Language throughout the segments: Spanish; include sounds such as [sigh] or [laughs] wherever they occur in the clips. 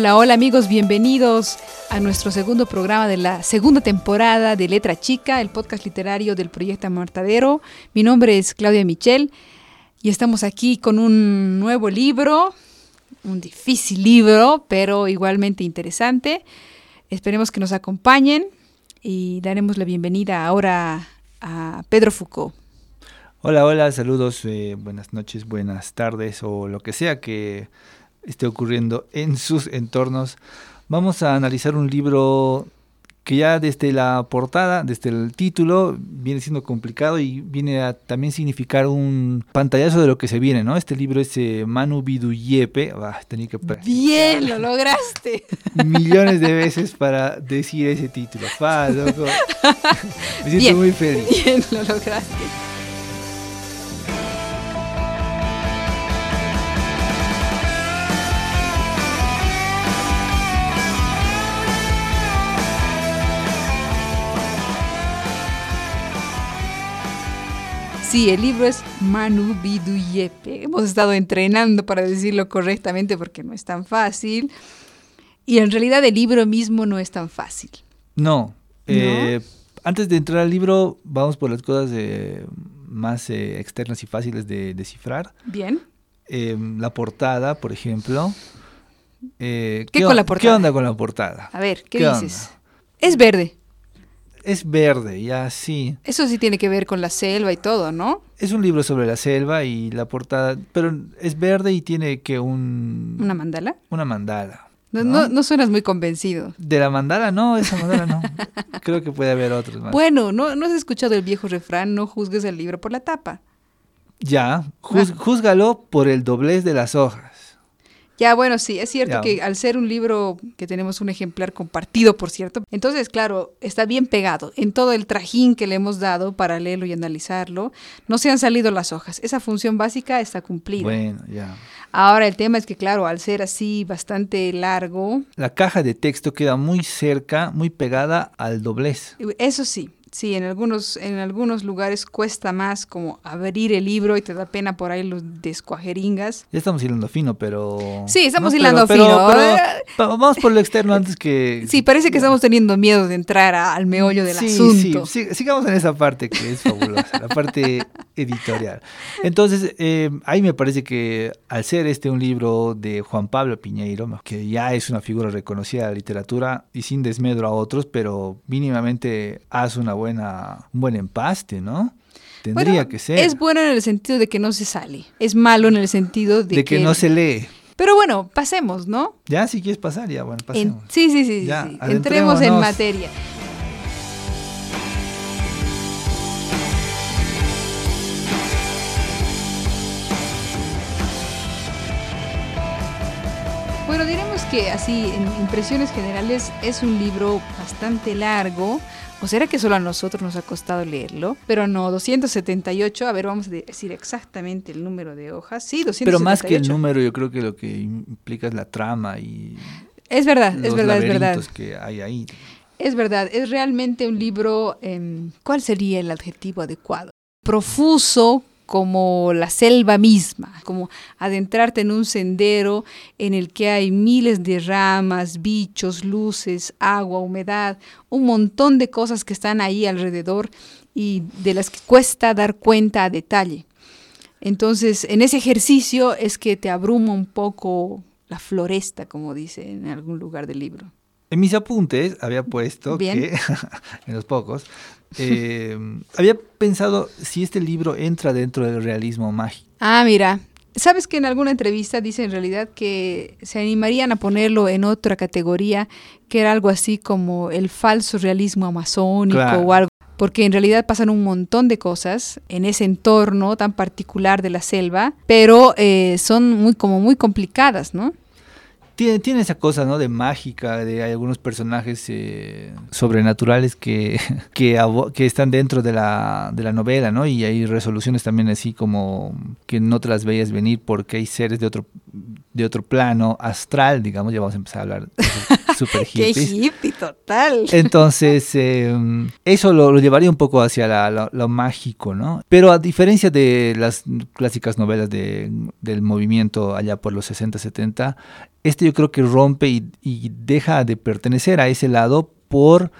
Hola, hola amigos, bienvenidos a nuestro segundo programa de la segunda temporada de Letra Chica, el podcast literario del proyecto Martadero. Mi nombre es Claudia Michel y estamos aquí con un nuevo libro, un difícil libro, pero igualmente interesante. Esperemos que nos acompañen y daremos la bienvenida ahora a Pedro Foucault. Hola, hola, saludos, eh, buenas noches, buenas tardes o lo que sea que esté ocurriendo en sus entornos. Vamos a analizar un libro que ya desde la portada, desde el título, viene siendo complicado y viene a también significar un pantallazo de lo que se viene, ¿no? Este libro es eh, Manu Biduyepe. Ah, tenía que Bien, lo lograste. [laughs] Millones de veces para decir ese título. Pa, loco. [laughs] Me siento muy feliz. Bien, lo lograste. Sí, el libro es Manu Biduyepe. Hemos estado entrenando para decirlo correctamente porque no es tan fácil. Y en realidad el libro mismo no es tan fácil. No. Eh, antes de entrar al libro, vamos por las cosas más eh, externas y fáciles de descifrar. Bien. Em, la portada, por ejemplo. Eh, ¿Qué, con la portada? ¿Qué onda con la portada? A ver, ¿qué, dices? Es verde es verde, ya sí. Eso sí tiene que ver con la selva y todo, ¿no? Es un libro sobre la selva y la portada, pero es verde y tiene que un... ¿Una mandala? Una mandala. No, no, suenas muy convencido. De la mandala, no, esa mandala no. [laughs] Creo que puede haber otros más. Bueno, ¿no, ¿no has escuchado el viejo refrán, no juzgues el libro por la tapa? Ya, ah. juzgalo por el doblez de las hojas. Ya, bueno, sí, es cierto que al ser un libro que tenemos un ejemplar compartido, por cierto, entonces, claro, está bien pegado en todo el trajín que le hemos dado para leerlo y analizarlo. No se han salido las hojas. Esa función básica está cumplida. Bueno, ya. Ahora, el tema es que, claro, al ser así bastante largo... La caja de texto queda muy cerca, muy pegada al doblez. Eso sí, Sí, en algunos, en algunos lugares cuesta más como abrir el libro y te da pena por ahí los descuajeringas. Ya estamos hilando fino, pero... Sí, estamos hilando fino. vamos por lo externo [laughs] antes que... Sí, parece que estamos teniendo miedo de entrar al meollo del asunto. Sí, sigamos en esa parte que es fabulosa, la parte [laughs] editorial. Entonces, eh, ahí me parece que al ser este un libro de Juan Pablo Piñeiro, que ya es una figura reconocida de la literatura y sin desmedro a otros, pero mínimamente hace una buena, un buen empaste, ¿no? Tendría que ser. Es bueno en el sentido de que no se sale. Es malo en el sentido de, de que, no se lee. Pero bueno, pasemos, ¿no? Ya, si quieres pasar, ya, bueno, pasemos. sí, sí, sí, sí. Entremos en materia. Bueno, diremos que así, en impresiones generales, es un libro bastante largo, ¿O será que solo a nosotros nos ha costado leerlo? Pero no, 278, a ver, vamos a decir exactamente el número de hojas. Sí, 278. Pero más que el número, yo creo que lo que implica es la trama y... Es verdad, es verdad, es verdad. que hay ahí. Es verdad, es realmente un libro, em, ¿cuál sería el adjetivo adecuado? Profuso, como la selva misma, como adentrarte en un sendero en el que hay miles de ramas, bichos, luces, agua, humedad, un montón de cosas que están ahí alrededor y de las que cuesta dar cuenta a detalle. Entonces, en ese ejercicio es que te abruma un poco la floresta, como dice en algún lugar del libro. En mis apuntes había puesto que, [laughs] en los pocos, eh, había pensado si este libro entra dentro del realismo mágico. Ah, mira. Sabes que en alguna entrevista dice en realidad que se animarían a ponerlo en otra categoría, que era algo así como el falso realismo amazónico o algo, porque en realidad pasan un montón de cosas en ese entorno tan particular de la selva, pero eh, son muy como muy complicadas, ¿no? Tiene, esa cosa, ¿no? De mágica, de hay algunos personajes eh, sobrenaturales que, [laughs] que, están dentro de la, de la novela, ¿no? Y hay resoluciones también así como que no te las veías venir porque hay seres de otro, de otro plano astral, digamos, ya vamos a empezar a hablar [laughs] [laughs] hippies. hippie, total. Entonces, eh, eso lo, lo llevaría un poco hacia la- lo, lo mágico, ¿no? Pero a diferencia de las clásicas novelas de- del movimiento allá por los 60, 70, este yo creo que rompe y, y deja de pertenecer a ese lado por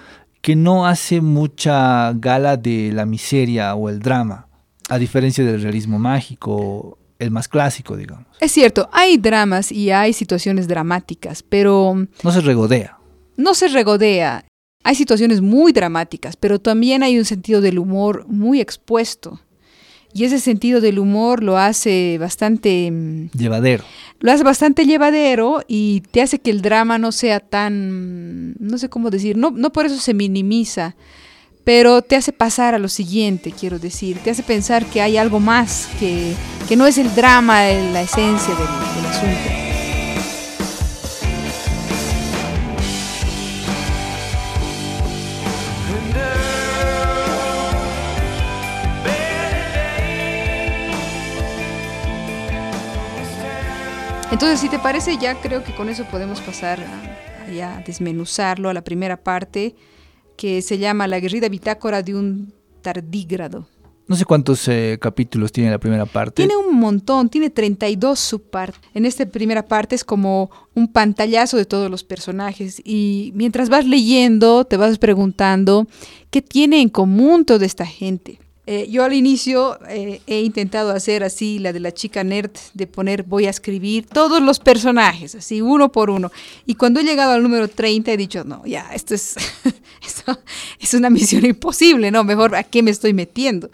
que no hace mucha gala de la miseria o el drama, a diferencia del realismo mágico, el más clásico, digamos. Es cierto, hay dramas y hay situaciones dramáticas, pero No se regodea. no se regodea. Hay situaciones muy dramáticas, pero también hay un sentido del humor muy expuesto. Y ese sentido del humor lo hace bastante mm, Llevadero. lo hace bastante llevadero y te hace que el drama no sea tan, no sé cómo decir, no, no por eso se minimiza, pero te hace pasar a lo siguiente, quiero decir, te hace pensar que hay algo más, que, que no es el drama la esencia del, del asunto. Entonces, si te parece, ya creo que con eso podemos pasar a, a ya desmenuzarlo a la primera parte, que se llama La guerrida bitácora de un tardígrado. No sé cuántos eh, capítulos tiene la primera parte. Tiene un montón, tiene 32 subpartes. En esta primera parte es como un pantallazo de todos los personajes y mientras vas leyendo te vas preguntando qué tiene en común toda esta gente. Eh, yo al inicio eh, he intentado hacer así la de la chica nerd, de poner voy a escribir todos los personajes, así uno por uno. Y cuando he llegado al número 30 he dicho, no, ya, esto es, [laughs] esto es una misión imposible, no, mejor a qué me estoy metiendo.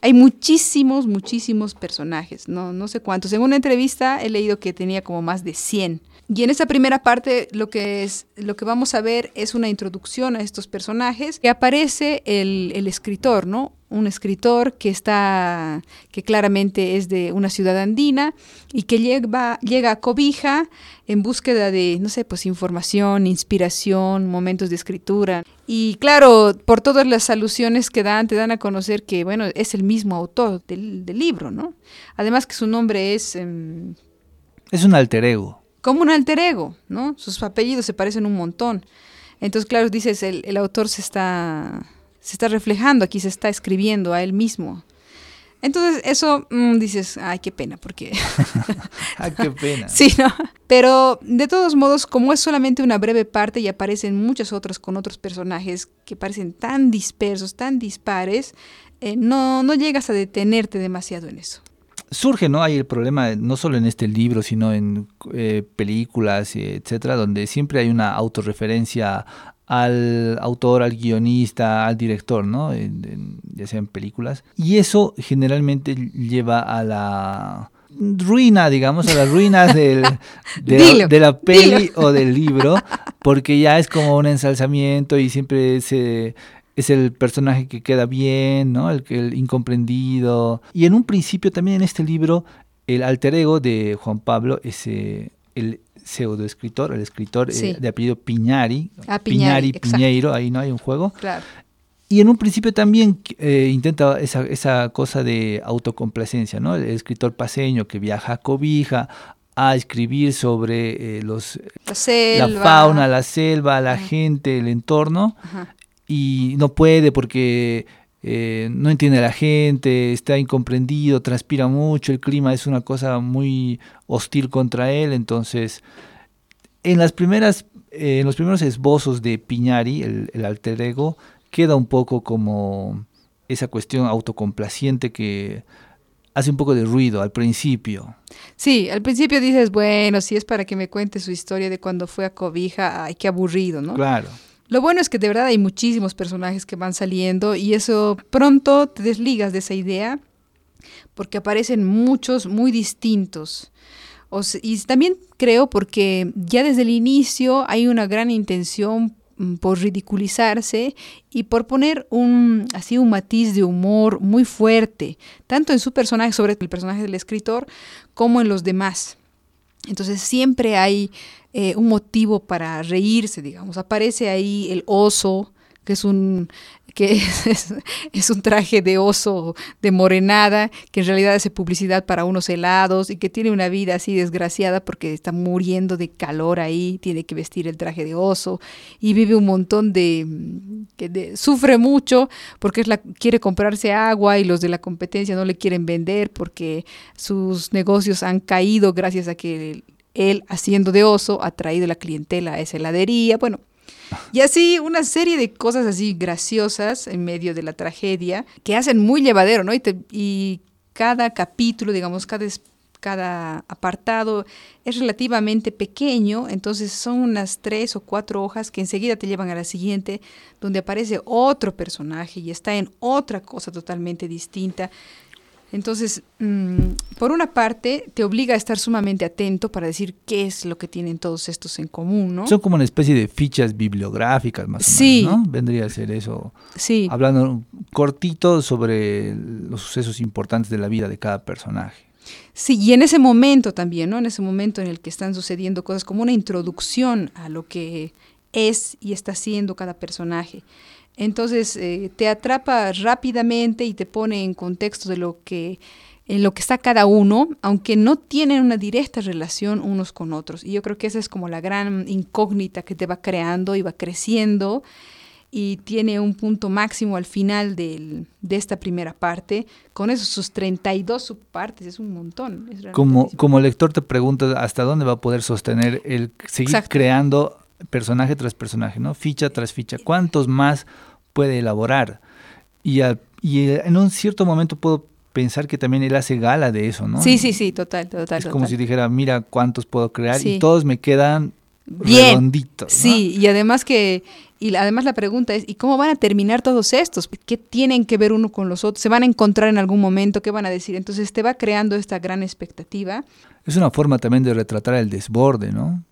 Hay muchísimos, muchísimos personajes, no, no sé cuántos. En una entrevista he leído que tenía como más de 100. Y en esta primera parte lo que, es, lo que vamos a ver es una introducción a estos personajes que aparece el, el escritor, ¿no? Un escritor que está, que claramente es de una ciudad andina y que llega, llega a Cobija en búsqueda de, no sé, pues información, inspiración, momentos de escritura. Y claro, por todas las alusiones que dan, te dan a conocer que, bueno, es el mismo autor del, del libro, ¿no? Además que su nombre es... em, Es un alter ego. Como un alter ego, ¿no? Sus apellidos se parecen un montón. Entonces, claro, dices, el, el autor se está, se está reflejando aquí, se está escribiendo a él mismo. Entonces, eso mm, dices, ay, qué pena, porque [laughs] ah, qué [laughs] pena. Sí, ¿no? Pero de todos modos, como es solamente una breve parte y aparecen muchas otras con otros personajes que parecen tan dispersos, tan dispares, eh, no, no llegas a detenerte demasiado en eso. Surge, ¿no? Hay el problema, no solo en este libro, sino en eh, películas, etcétera, donde siempre hay una autorreferencia al autor, al guionista, al director, ¿no? En- en- ya sea en películas. Y eso generalmente lleva a la ruina, digamos, a la ruina [laughs] del, de, Dilo, de la peli dilo. o del libro, porque ya es como un ensalzamiento y siempre se es el personaje que queda bien, ¿no? El, que- el incomprendido. Y en un principio también en este libro, el alter ego de Juan Pablo es eh, el pseudoescritor, el escritor eh, de apellido Piñari, Ah, Piñari. Piñeiro, ahí no hay un juego. Claro. Y en un principio también eh, intenta esa, esa cosa de autocomplacencia, ¿no? El escritor paseño que viaja a Cobija a escribir sobre eh, los, La fauna, la selva, la Ajá. gente, el entorno Ajá. Y no puede porque eh, no entiende a la gente, está incomprendido, transpira mucho, el clima es una cosa muy hostil contra él, entonces en las primeras, eh, en los primeros esbozos de Piñari, el, el alter ego, queda un poco como esa cuestión autocomplaciente que hace un poco de ruido al principio. Sí, al principio dices, bueno, si es para que me cuente su historia de cuando fue a Cobija, ay, qué aburrido, ¿no? Claro. Lo bueno es que de verdad hay muchísimos personajes que van saliendo y eso pronto te desligas de esa idea porque aparecen muchos muy distintos. Y también creo porque ya desde el inicio hay una gran intención mm, por ridiculizarse y por poner un así un matiz de humor muy fuerte, tanto en su personaje, sobre el personaje del escritor, como en los demás. Entonces siempre hay eh, un motivo para reírse, digamos. Aparece ahí el oso que es un que [laughs] es, un traje de oso de morenada, que en realidad hace publicidad para unos helados y que tiene una vida así desgraciada porque está muriendo de calor ahí, tiene que vestir el traje de oso y vive un montón de, que sufre mucho porque es la, quiere comprarse agua y los de la competencia no le quieren vender porque sus negocios han caído gracias a que él haciendo de oso ha traído la clientela a esa heladería, bueno, y así una serie de cosas así graciosas en medio de la tragedia que hacen muy llevadero, ¿no? Y, cada capítulo, digamos, cada, cada apartado es relativamente pequeño, entonces son unas tres o cuatro hojas que enseguida te llevan a la siguiente, donde aparece otro personaje y está en otra cosa totalmente distinta. Entonces, mm, por una parte, te obliga a estar sumamente atento para decir qué es lo que tienen todos estos en común, ¿no? Son como una especie de fichas bibliográficas, más o menos, ¿no? Vendría a ser eso. Sí. Hablando cortito sobre los sucesos importantes de la vida de cada personaje. Sí, y en ese momento también, ¿no? En ese momento en el que están sucediendo cosas como una introducción a lo que es y está haciendo cada personaje. Entonces eh, te atrapa rápidamente y te pone en contexto de lo que en lo que está cada uno, aunque no tienen una directa relación unos con otros. Y yo creo que esa es como la gran incógnita que te va creando y va creciendo y tiene un punto máximo al final de esta primera parte, con esos sus 32 subpartes, es un montón. como, como lector te preguntas hasta dónde va a poder sostener el seguir creando personaje tras personaje, ¿no? Ficha tras ficha. ¿Cuántos más puede elaborar? Y, y en un cierto momento puedo pensar que también él hace gala de eso, ¿no? Sí, sí, sí, total, total. Es como si dijera, mira cuántos puedo crear y todos me quedan redonditos. Sí, y además que y además la pregunta es, ¿y cómo van a terminar todos estos? ¿Qué tienen que ver uno con los otros? ¿Se van a encontrar en algún momento? ¿Qué van a decir? Entonces te va creando esta gran expectativa. Es una forma también de retratar el desborde, ¿no?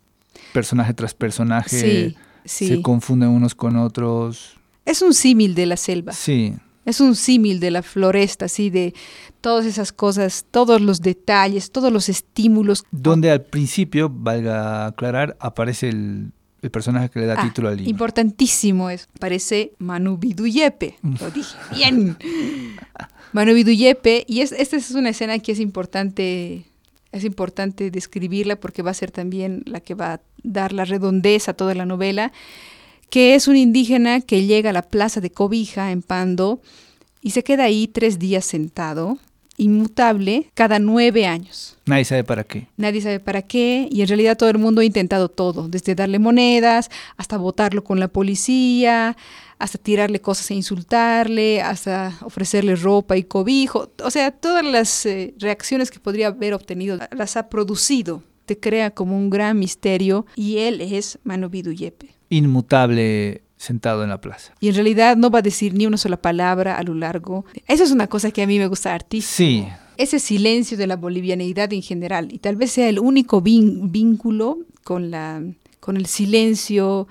Personaje tras personaje se confunden unos con otros. Es un símil de la selva. Sí. Es un símil de la floresta, así de todas esas cosas, todos los detalles, todos los estímulos. Donde al principio, valga aclarar, aparece el, personaje que le da ah, título al libro. Importantísimo es, aparece Manu Biduyepe. Lo dije bien. [laughs] Manu Biduyepe, y es, esta es una escena que es importante es importante describirla porque va a ser también la que va a dar la redondeza a toda la novela, que es un indígena que llega a la plaza de Cobija en Pando y se queda ahí tres días sentado, inmutable, cada nueve años. Nadie sabe para qué. Nadie sabe para qué y en realidad todo el mundo ha intentado todo, desde darle monedas hasta votarlo con la policía, hasta tirarle cosas e insultarle, hasta ofrecerle ropa y cobijo. O sea, todas las eh, reacciones que podría haber obtenido las ha producido. Te crea como un gran misterio y él es Mano Yepe. Inmutable sentado en la plaza. Y en realidad no va a decir ni una sola palabra a lo largo. Eso es una cosa que a mí me gusta artista. Sí. Ese silencio de la bolivianidad en general y tal vez sea el único vínculo con la con el silencio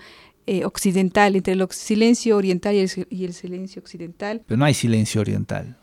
eh, occidental, entre el silencio oriental y el, silencio occidental. Pero no hay silencio oriental.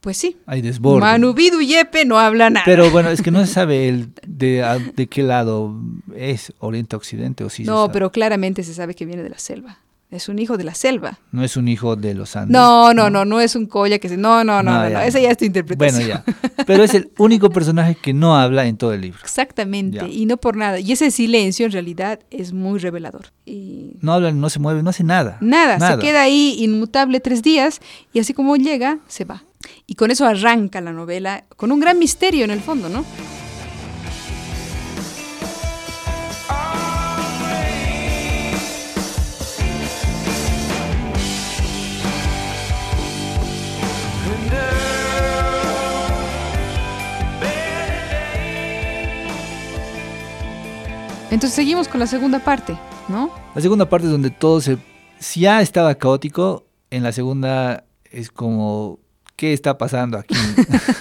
Pues sí. Hay desborde. Manu Yepe no habla nada. Pero bueno, es que no se [laughs] sabe el de, de qué lado es oriente-occidente o si No, pero claramente se sabe que viene de la selva. Es un hijo de la selva. No es un hijo de los Andes. No, no, no, no, es un colla que se... No, no, no, no, no, esa ya es tu interpretación. Bueno, ya. Pero es el [laughs] único personaje que no habla en todo el libro. Exactamente, y no por nada. Y ese silencio en realidad es muy revelador. Y... No habla, no se mueve, no hace nada. Nada, se queda ahí inmutable tres días y así como llega, se va. Y con eso arranca la novela, con un gran misterio en el fondo, ¿no? Entonces seguimos con la segunda parte, ¿no? La segunda parte es donde todo se... Si ya estaba caótico, en la segunda es como, ¿qué está pasando aquí?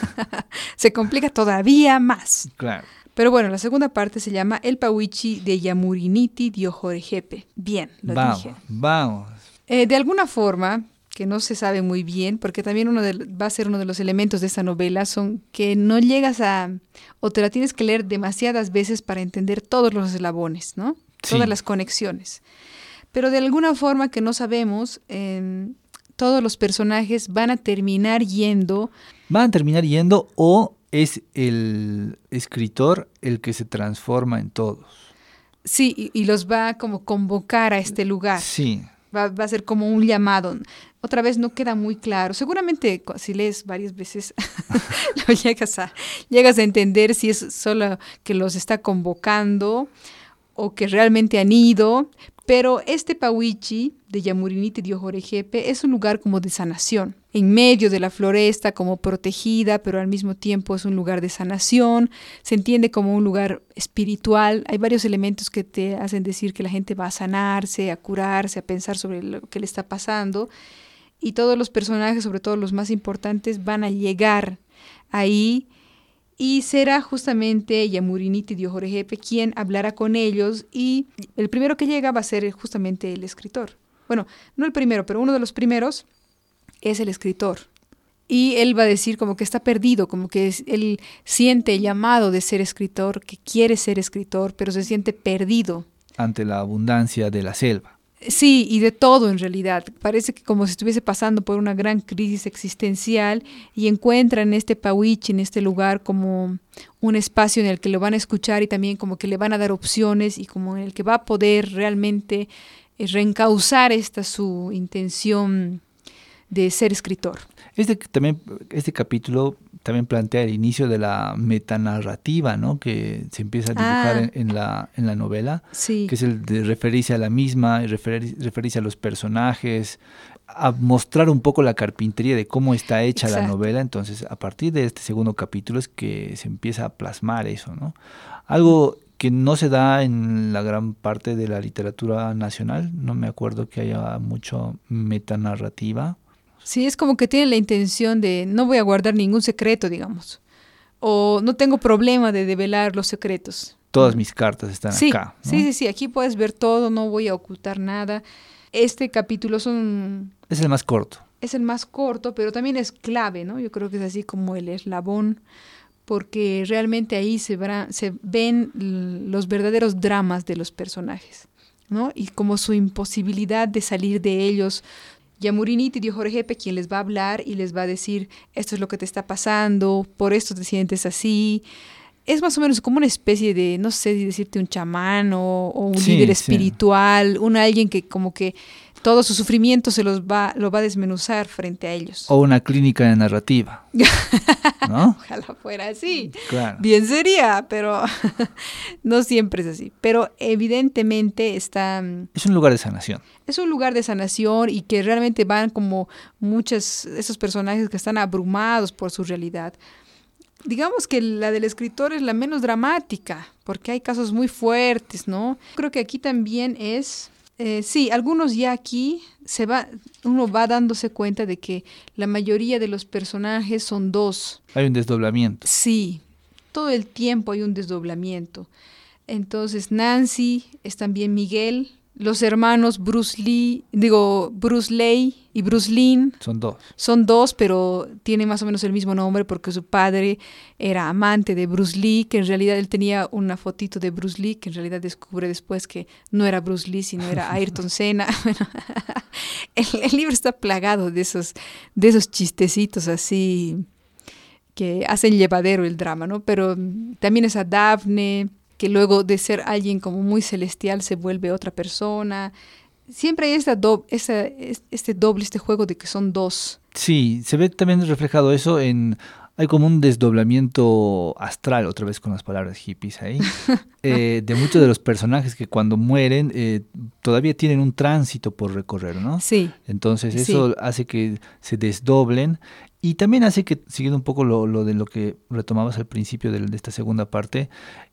[laughs] se complica todavía más. Claro. Pero bueno, la segunda parte se llama El Pawichi de Yamuriniti Diojorejepe. Bien, lo vamos, dije. Vamos. Eh, de alguna forma, que no se sabe muy bien, porque también uno va a ser uno de los elementos de esta novela, son que no llegas a, o te la tienes que leer demasiadas veces para entender todos los eslabones, ¿no? Todas las conexiones. pero de alguna forma que no sabemos, em, todos los personajes van a terminar yendo. Van a terminar yendo o es el escritor el que se transforma en todos. Sí, y, los va a como convocar a este lugar. Sí. Va, va, a ser como un llamado. Otra vez no queda muy claro. Seguramente si lees varias veces, [laughs] lo llegas a, llegas a entender si es solo que los está convocando o que realmente han ido, pero este Pawichi de Yamuriniti de Ojorejepe es un lugar como de sanación, en medio de la floresta, como protegida, pero al mismo tiempo es un lugar de sanación, se entiende como un lugar espiritual, hay varios elementos que te hacen decir que la gente va a sanarse, a curarse, a pensar sobre lo que le está pasando, y todos los personajes, sobre todo los más importantes, van a llegar ahí y será justamente Yamuriniti Diojorejepe quien hablará con ellos y el primero que llega va a ser justamente el escritor. Bueno, no el primero, pero uno de los primeros es el escritor. Y él va a decir como que está perdido, como que él siente llamado de ser escritor, que quiere ser escritor, pero se siente perdido. Ante la abundancia de la selva. Sí, y de todo en realidad. Parece que como si estuviese pasando por una gran crisis existencial y encuentra en este Pauich, en este lugar, como un espacio en el que lo van a escuchar y también como que le van a dar opciones y como en el que va a poder realmente eh, reencauzar esta su intención de ser escritor. Este, también, este capítulo también plantea el inicio de la metanarrativa, ¿no? Que se empieza a dibujar ah. en, la, en la novela, sí. que es el de referirse a la misma, referir, referirse a los personajes, a mostrar un poco la carpintería de cómo está hecha la novela. Entonces, a partir de este segundo capítulo es que se empieza a plasmar eso, ¿no? Algo que no se da en la gran parte de la literatura nacional, no me acuerdo que haya mucho metanarrativa Sí, es como que tiene la intención de no voy a guardar ningún secreto, digamos. O no tengo problema de develar los secretos. Todas mis cartas están acá. Sí, sí, sí, aquí puedes ver todo, no voy a ocultar nada. Este capítulo son... Es el más corto. Es el más corto, pero también es clave, ¿no? Yo creo que es así como el eslabón, porque realmente ahí se, se ven los verdaderos dramas de los personajes, ¿no? Y como su imposibilidad de salir de ellos, Yamuriniti dio Jorgepe quien les va a hablar y les va a decir, esto es lo que te está pasando, por esto te sientes así. Es más o menos como una especie de, no sé si decirte un chamán o, un líder espiritual, un alguien que como que todo su sufrimiento se los va, lo va a desmenuzar frente a ellos. O una clínica de narrativa. [laughs] ¿no? Ojalá fuera así. Bien sería, pero [laughs] no siempre es así. Pero evidentemente está... Mm, es un lugar de sanación. Es un lugar de sanación y que realmente van como muchos, esos personajes que están abrumados por su realidad. Digamos que la del escritor es la menos dramática, porque hay casos muy fuertes, ¿no? Creo que aquí también es eh, sí, algunos ya aquí se va, uno va dándose cuenta de que la mayoría de los personajes son dos. Hay un desdoblamiento. Sí, todo el tiempo hay un desdoblamiento. Entonces Nancy es también Miguel, los hermanos Bruce Lee, digo, Bruce Lee y Bruce Lin. Son dos. Son dos, pero tienen más o menos el mismo nombre porque su padre era amante de Bruce Lee, que en realidad él tenía una fotito de Bruce Lee, que en realidad descubre después que no era Bruce Lee, sino era [laughs] Ayrton Senna. [laughs] el, el, libro está plagado de esos, de esos chistecitos así que hacen llevadero el drama, ¿no? Pero también es a Daphne que luego de ser alguien como muy celestial se vuelve otra persona. Siempre hay esta este doble, este juego de que son dos. Sí, se ve también reflejado eso en... Hay como un desdoblamiento astral, otra vez con las palabras hippies ahí, [laughs] eh, de muchos de los personajes que cuando mueren eh, todavía tienen un tránsito por recorrer, ¿no? Sí. Entonces eso hace que se desdoblen y también hace que, siguiendo un poco lo, lo de lo que retomabas al principio de, esta segunda parte,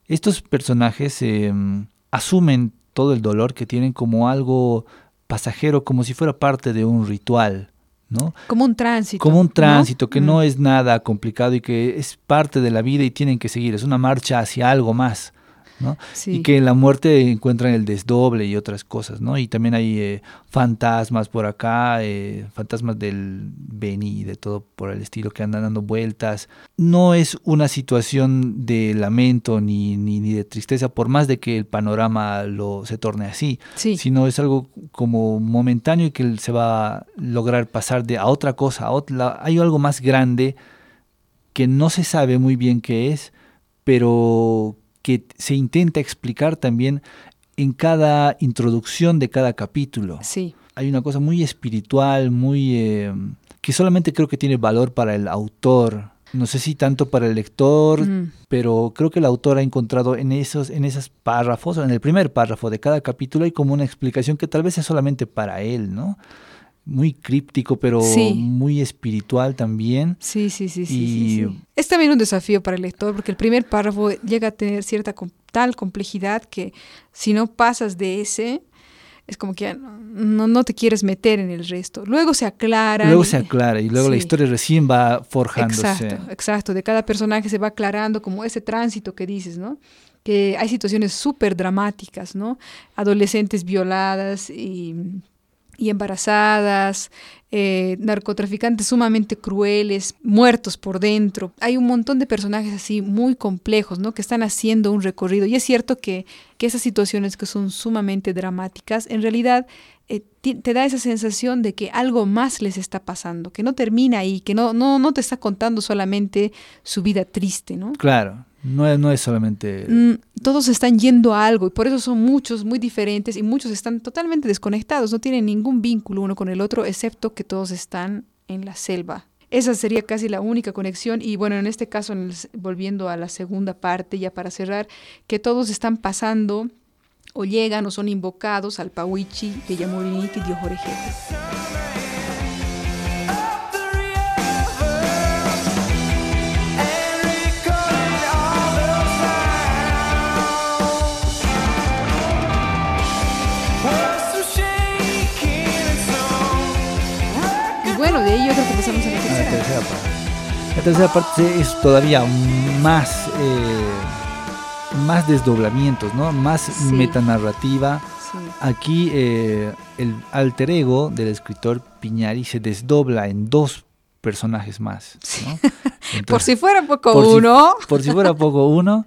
estos personajes em, asumen todo el dolor que tienen como algo pasajero, como si fuera parte de un ritual, ¿no? Como un tránsito. Como un tránsito que no mm. es nada complicado y que es parte de la vida y tienen que seguir, es una marcha hacia algo más. ¿No? Sí. Y que en la muerte encuentran el desdoble y otras cosas, ¿no? Y también hay eh, fantasmas por acá, eh, fantasmas del Beni y de todo por el estilo que andan dando vueltas. No es una situación de lamento ni, ni, ni de tristeza, por más de que el panorama lo se torne así, Sí. sino es algo como momentáneo y que se va a lograr pasar de a otra cosa, a otra, hay algo más grande que no se sabe muy bien qué es, pero que se intenta explicar también en cada introducción de cada capítulo. Sí. Hay una cosa muy espiritual, muy eh, que solamente creo que tiene valor para el autor. No sé si tanto para el lector, Mm. pero creo que el autor ha encontrado en esos, en esos párrafos, en el primer párrafo de cada capítulo, hay como una explicación que tal vez es solamente para él, ¿no? Muy críptico, pero Sí. muy espiritual también. Sí, sí, sí, sí, sí. Es también un desafío para el lector porque el primer párrafo llega a tener cierta tal complejidad que si no pasas de ese, es como que no, no te quieres meter en el resto. Luego se aclara. Luego y- se aclara y luego la historia recién va forjándose. Exacto, exacto. De cada personaje se va aclarando como ese tránsito que dices, ¿no? Que hay situaciones súper dramáticas, ¿no? Adolescentes violadas y, y embarazadas, eh, narcotraficantes sumamente crueles, muertos por dentro. Hay un montón de personajes así muy complejos, ¿no? Que están haciendo un recorrido. Y es cierto que, que esas situaciones que son sumamente dramáticas, en realidad eh, te da esa sensación de que algo más les está pasando, que no termina ahí, que no, no, no te está contando solamente su vida triste, ¿no? Claro, no es, no es solamente... Mm, todos están yendo a algo y por eso son muchos muy diferentes y muchos están totalmente desconectados, no tienen ningún vínculo uno con el otro, excepto que todos están en la selva. Esa sería casi la única conexión y bueno, en este caso, en volviendo a la segunda parte, ya para cerrar, que todos están pasando o llegan o son invocados al Pawichi de Yamoriniti de Ojorejete. De ahí yo creo que pasamos a la tercera. parte. La tercera parte es todavía más, eh, más desdoblamientos, ¿no? Más Sí. metanarrativa. Sí. Aquí eh, el alter ego del escritor Piñari se desdobla en dos personajes más. ¿no? [laughs] Por si fuera poco por si- uno. por si fuera poco uno,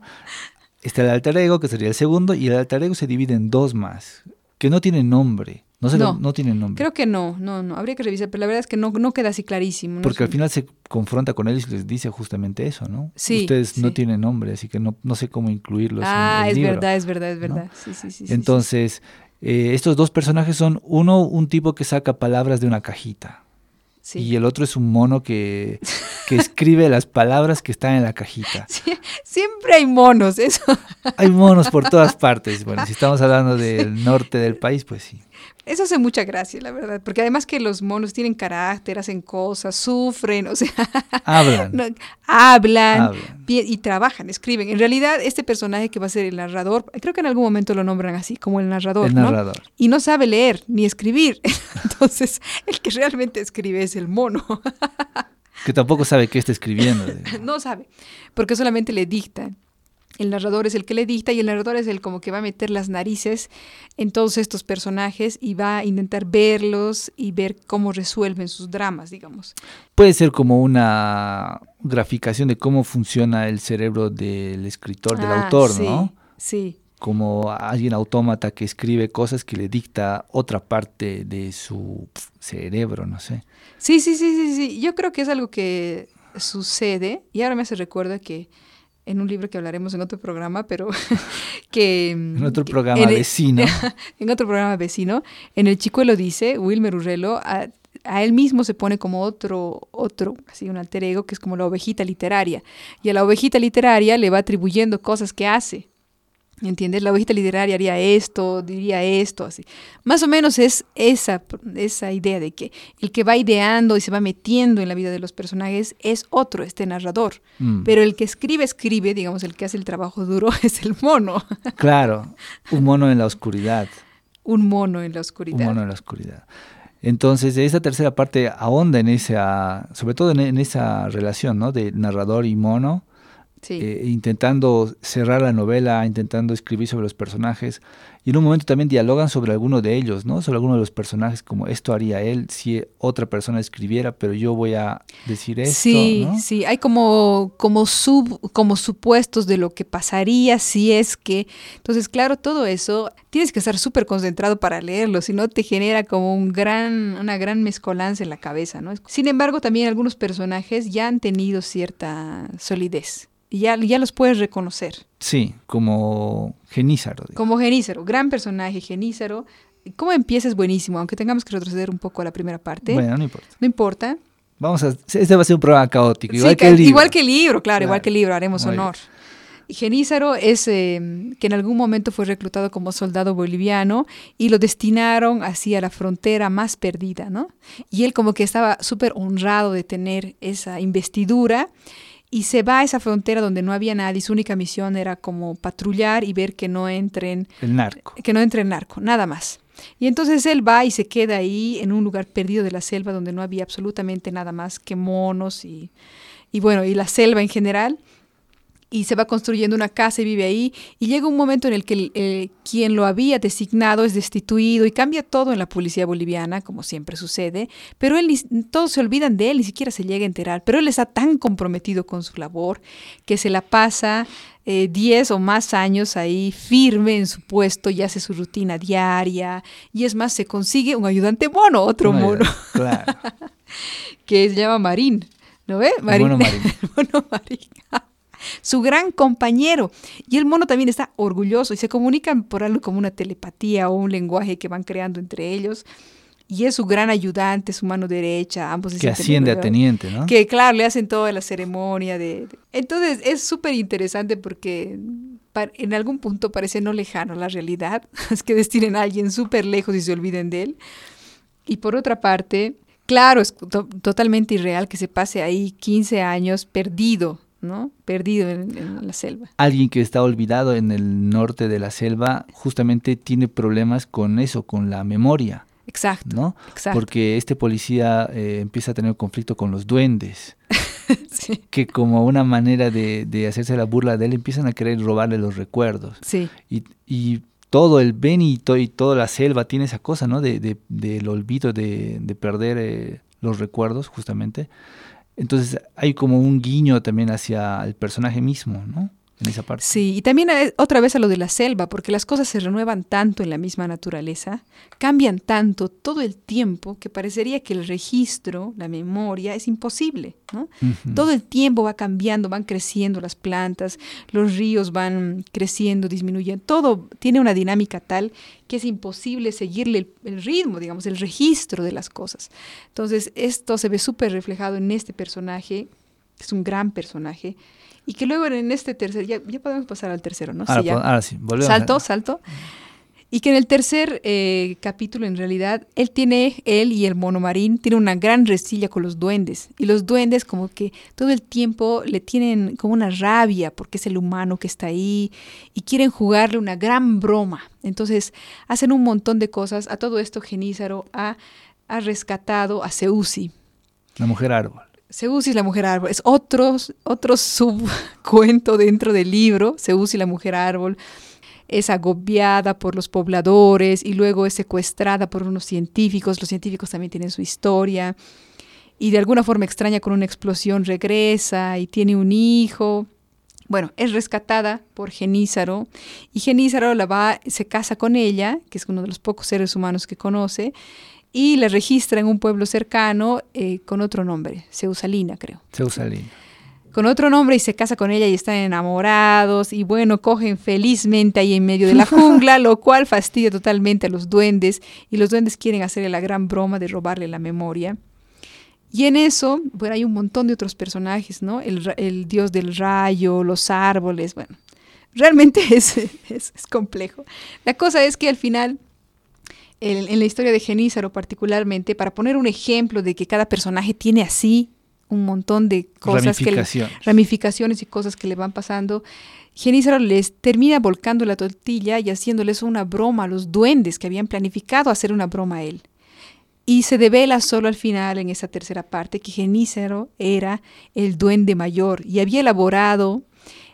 está el alter ego, que sería el segundo, y el alter ego se divide en dos más, que no tienen nombre. No, lo- No. no tienen nombre. Creo que no, no, no. Habría que revisar, pero la verdad es que no, no queda así clarísimo. ¿no? Porque al final se confronta con él y les dice justamente eso, ¿no? Sí, Ustedes no tienen nombre, así que no, no sé cómo incluirlos Ah, en el es libro. verdad, es verdad, es verdad. Sí, sí, sí. Entonces, eh, estos dos personajes son uno, un tipo que saca palabras de una cajita. Sí. Y el otro es un mono que, que escribe las palabras que están en la cajita. [laughs] Siempre hay monos, eso. Hay monos por todas [laughs] partes. Bueno, si estamos hablando del norte del país, pues sí. Eso hace mucha gracia, la verdad. Porque además que los monos tienen carácter, hacen cosas, sufren, [laughs] o sea, Hablan. no- hablan, y trabajan, escriben. En realidad, este personaje que va a ser el narrador, creo que en algún momento lo nombran así, como el narrador, El ¿no? narrador. Y no sabe leer ni escribir. [laughs] Entonces, el que realmente escribe es el mono. Que tampoco sabe qué está escribiendo. [laughs] no sabe, porque solamente le dictan. El narrador es el que le dicta y el narrador es el como que va a meter las narices en todos estos personajes y va a intentar verlos y ver cómo resuelven sus dramas, digamos. Puede ser como una graficación de cómo funciona el cerebro del escritor, del Ah, autor, sí, ¿no? Sí, Como alguien autómata que escribe cosas que le dicta otra parte de su cerebro, no sé. sí, sí, sí, sí, sí. Yo creo que es algo que sucede y ahora me hace recuerdo que en un libro que hablaremos en otro programa, pero [laughs] que... En otro programa en el- vecino. [laughs] en otro programa vecino, en el Chicuelo dice, Wilmer Urrelo, a, a él mismo se pone como otro, otro, así un alter ego, que es como la ovejita literaria. Y a la ovejita literaria le va atribuyendo cosas que hace. ¿Entiendes? La ovejita literaria haría esto, diría esto, así. Más o menos es esa, esa idea de que el que va ideando y se va metiendo en la vida de los personajes es otro, este narrador. Mm, Pero el que escribe, escribe, digamos, el que hace el trabajo duro [laughs] es el mono. Claro, un mono en la oscuridad. Un mono en la Un oscuridad. mono en la oscuridad. Entonces, esa tercera parte ahonda en esa, sobre todo en, en esa relación, ¿no? De narrador y mono, eh, intentando cerrar la novela, intentando escribir sobre los personajes, y en un momento también dialogan sobre alguno de ellos, ¿no? Sobre alguno de los personajes, como esto haría él si otra persona escribiera, pero yo voy a decir esto. Sí, sí, hay como, como, sub, como supuestos de lo que pasaría si es que. Entonces, claro, todo eso tienes que estar súper concentrado para leerlo, si no te genera como un gran, una gran mezcolanza en la cabeza, ¿no? Sin embargo, también algunos personajes ya han tenido cierta solidez y ya, ya los puedes reconocer. Sí, como Genízaro. Como Genízaro, gran personaje, Genízaro. ¿Cómo empieza es buenísimo, aunque tengamos que retroceder un poco a la primera parte. Bueno, no importa. No importa. Vamos a, este va a ser un programa caótico, igual que el libro. Igual que el libro, claro, igual que el libro, haremos honor. Genízaro es eh, que en algún momento fue reclutado como soldado boliviano y lo destinaron hacia la frontera más perdida, ¿no? Y él como que estaba súper honrado de tener esa investidura y se va a esa frontera donde no había nadie, su única misión era como patrullar y ver que no entren el narco. Que no entre el narco, nada más. Y entonces él va y se queda ahí en un lugar perdido de la selva donde no había absolutamente nada más que monos y, y bueno, y la selva en general y se va construyendo una casa y vive ahí y llega un momento en el que eh, quien lo había designado es destituido y cambia todo en la policía boliviana, como siempre sucede, pero él todos se olvidan de él, ni siquiera se llega a enterar, pero él está tan comprometido con su labor que se la pasa 10 eh, o más años ahí firme en su puesto y hace su rutina diaria y es más, se consigue un ayudante mono, otro mono, [laughs] que se llama Marín. ¿No ve? Marín. mono Marín. [laughs] mono Marín [laughs] su gran compañero. Y el mono también está orgulloso y se comunican por algo como una telepatía o un lenguaje que van creando entre ellos. Y es su gran ayudante, su mano derecha, ambos Que asciende a teniente, ¿no? Que claro, le hacen toda la ceremonia de... Entonces es súper interesante porque en algún punto parece no lejano la realidad, [laughs] es que destinen a alguien súper lejos y se olviden de él. Y por otra parte, claro, es totalmente irreal que se pase ahí 15 años perdido, ¿no? Perdido en, la selva. Alguien que está olvidado en el norte de la selva justamente tiene problemas con eso, con la memoria. Exacto. ¿no? Porque este policía eh, empieza a tener conflicto con los duendes. [laughs] Que como una manera de, hacerse la burla de él empiezan a querer robarle los recuerdos. Sí. Y, todo el Benito y toda la selva tiene esa cosa, ¿no? De, del olvido, de, perder eh, los recuerdos, justamente. Entonces hay como un guiño también hacia el personaje mismo, ¿no? En esa parte. Sí, y también otra vez a lo de la selva, porque las cosas se renuevan tanto en la misma naturaleza, cambian tanto todo el tiempo que parecería que el registro, la memoria, es imposible, ¿no? Todo el tiempo va cambiando, van creciendo las plantas, los ríos van creciendo, disminuyendo, todo tiene una dinámica tal que es imposible seguirle el, ritmo, digamos, el registro de las cosas. Entonces, esto se ve súper reflejado en este personaje, que es un gran personaje, y que luego en este tercer, ya, ya podemos pasar al tercero, ¿no? Ahora, sí, ahora sí, volvemos. Salto, salto. Y que en el tercer eh, capítulo, en realidad, él tiene, él y el monomarín, tiene una gran resilla con los duendes. Y los duendes como que todo el tiempo le tienen como una rabia porque es el humano que está ahí y quieren jugarle una gran broma. Entonces hacen un montón de cosas. A todo esto Genízaro ha, ha rescatado a Seusi. La mujer árbol. Seusi la mujer árbol. Es otro, otro subcuento dentro del libro, Seusi la mujer árbol es agobiada por los pobladores y luego es secuestrada por unos científicos. Los científicos también tienen su historia. Y de alguna forma extraña con una explosión regresa y tiene un hijo. Bueno, es rescatada por Genízaro y Genízaro la va, se casa con ella, que es uno de los pocos seres humanos que conoce, y la registra en un pueblo cercano eh, con otro nombre, Seusalina, creo. Seusalina con otro nombre y se casa con ella y están enamorados y bueno, cogen felizmente ahí en medio de la jungla, lo cual fastidia totalmente a los duendes y los duendes quieren hacerle la gran broma de robarle la memoria. Y en eso, bueno, hay un montón de otros personajes, ¿no? El, dios del rayo, los árboles, bueno, realmente [laughs] es, es, complejo. La cosa es que al final en, en, la historia de Genízaro particularmente, para poner un ejemplo de que cada personaje tiene así un montón de cosas ramificaciones. que ramificaciones y cosas que le van pasando. Genízaro les termina volcando la tortilla y haciéndoles una broma a los duendes que habían planificado hacer una broma a él. Y se devela solo al final, en esa tercera parte, que Genízaro era el duende mayor y había elaborado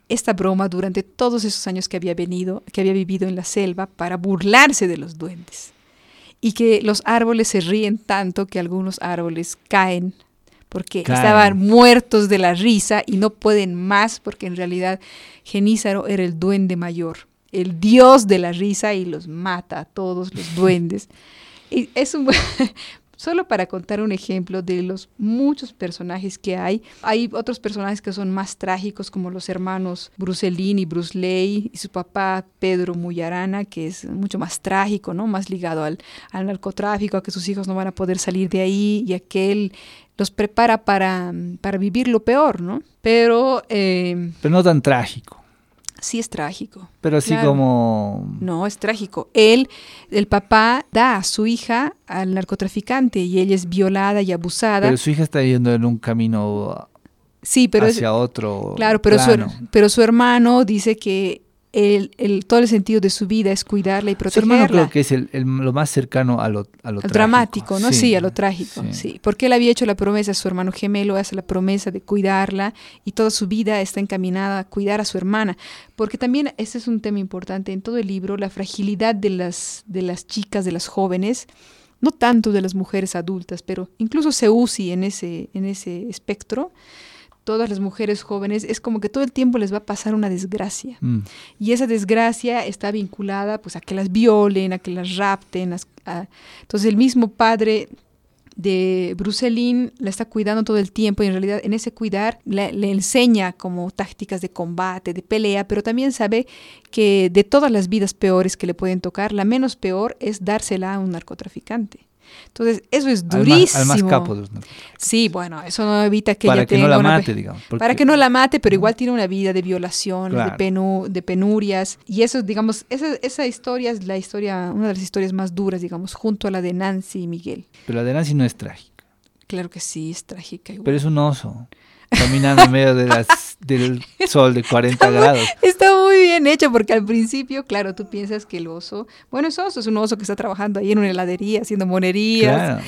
esta broma durante todos esos años que había venido, que había vivido en la selva para burlarse de los duendes. Y que los árboles se ríen tanto que algunos árboles caen porque estaban muertos de la risa y no pueden más porque en realidad Genízaro era el duende mayor, el dios de la risa y los mata a todos los [laughs] duendes. Y es un Solo para contar un ejemplo de los muchos personajes que hay. Hay otros personajes que son más trágicos, como los hermanos Brucelín y Bruce Ley, y su papá Pedro Muyarana, que es mucho más trágico, ¿no? Más ligado al, al narcotráfico, a que sus hijos no van a poder salir de ahí, y aquel los prepara para, para vivir lo peor, ¿no? Pero... Eh, Pero no tan trágico. Sí es trágico. Pero así como... No, es trágico. Él, el papá, da a su hija al narcotraficante y ella es violada y abusada. Pero su hija está yendo en un camino sí, pero hacia otro. Claro, pero pero su hermano dice que el, el, todo el sentido de su vida es cuidarla y protegerla. Su hermano creo que es el, lo más cercano a lo, a lo dramático, ¿no? Sí, a lo trágico, sí. Porque él había hecho la promesa a su hermano gemelo, hace la promesa de cuidarla y toda su vida está encaminada a cuidar a su hermana. Porque también ese es un tema importante en todo el libro, la fragilidad de las, de las chicas, de las jóvenes, no tanto de las mujeres adultas, pero incluso se usi en ese, en ese espectro todas las mujeres jóvenes, es como que todo el tiempo les va a pasar una desgracia. Mm. Y esa desgracia está vinculada pues a que las violen, a que las rapten. Entonces el mismo padre de Brucelín la está cuidando todo el tiempo y en realidad en ese cuidar le, le, enseña como tácticas de combate, de pelea, pero también sabe que de todas las vidas peores que le pueden tocar, la menos peor es dársela a un narcotraficante. Entonces, eso es durísimo. Al más, capo Sí, bueno, eso no evita que para ella que tenga no la mate, digamos. Para que no la mate, pero igual tiene una vida de violación, de, de penurias. Y eso, digamos, esa, esa historia es la historia, una de las historias más duras, digamos, junto a la de Nancy y Miguel. Pero la de Nancy no es trágica. Claro que sí, es trágica. Pero es un oso caminando en medio de las, del [laughs] sol de 40 grados. está muy bien hecho porque al principio, claro, tú piensas que el oso, bueno, es oso, es un oso que está trabajando ahí en una heladería haciendo monerías.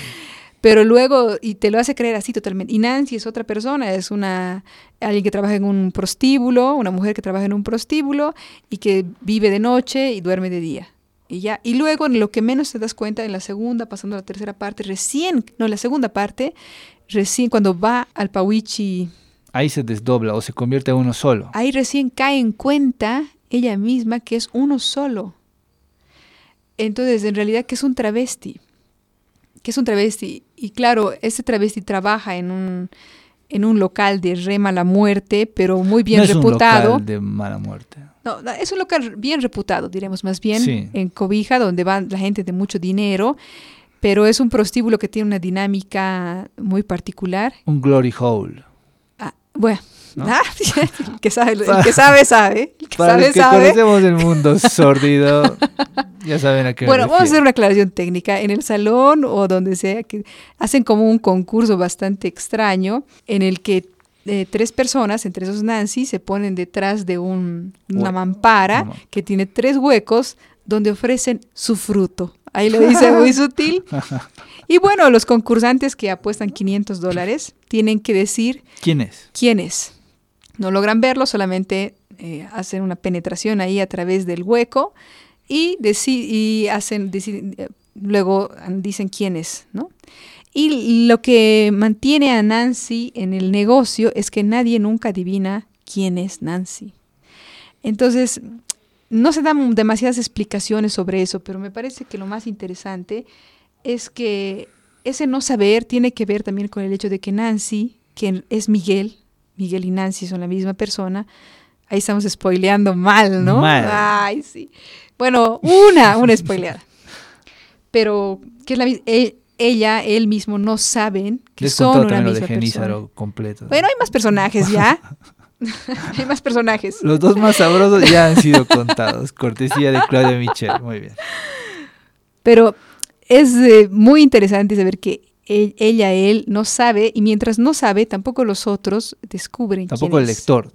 Pero luego, y te lo hace creer así totalmente. Y Nancy es otra persona, es una alguien que trabaja en un prostíbulo, una mujer que trabaja en un prostíbulo y que vive de noche y duerme de día. Y ya, y luego en lo que menos te das cuenta en la segunda, pasando a la tercera parte, recién, no, en la segunda parte, recién cuando va al Pawichi. Ahí se desdobla o se convierte en uno solo. Ahí recién cae en cuenta ella misma que es uno solo. Entonces, en realidad, que es un travesti. Que es un travesti. Y claro, ese travesti trabaja en un, en un local de re mala muerte, pero muy bien reputado. Es un local de mala muerte. No, es un local bien reputado, diremos más bien, en Cobija, donde va la gente de mucho dinero pero es un prostíbulo que tiene una dinámica muy particular. Un glory hole. Ah, bueno, [laughs] ah, el, que sabe, el [laughs] que sabe, sabe. El que Para sabe, los que conocemos el mundo [laughs] sórdido, ya saben a qué Bueno, vamos a hacer una aclaración técnica. En el salón o donde sea, que hacen como un concurso bastante extraño en el que eh, tres personas, entre esos Nancy, se ponen detrás de un, una mampara que tiene tres huecos donde ofrecen su fruto. Ahí lo dice muy [laughs] sutil. Y bueno, los concursantes que apuestan 500 dólares tienen que decir... ¿Quién es? ¿Quién es? No logran verlo, solamente eh, hacen una penetración ahí a través del hueco y, y hacen, eh, luego dicen quién es, ¿no? Y lo que mantiene a Nancy en el negocio es que nadie nunca adivina quién es Nancy. Entonces, no se dan demasiadas explicaciones sobre eso, pero me parece que lo más interesante es que ese no saber tiene que ver también con el hecho de que Nancy, quien es Miguel, Miguel y Nancy son la misma persona, ahí estamos spoileando mal, ¿no? Ay, sí. Bueno, una, una spoileada. Pero que es la e, ella, él mismo no saben que son una misma persona. completo. Bueno, hay más personajes ya. [laughs] [laughs] Hay más personajes. Los dos más sabrosos ya han sido contados. Cortesía de Claudia Michel. Muy bien. Pero es eh, muy interesante saber que ella, él no sabe, y mientras no sabe, tampoco los otros descubren. Tampoco el lector.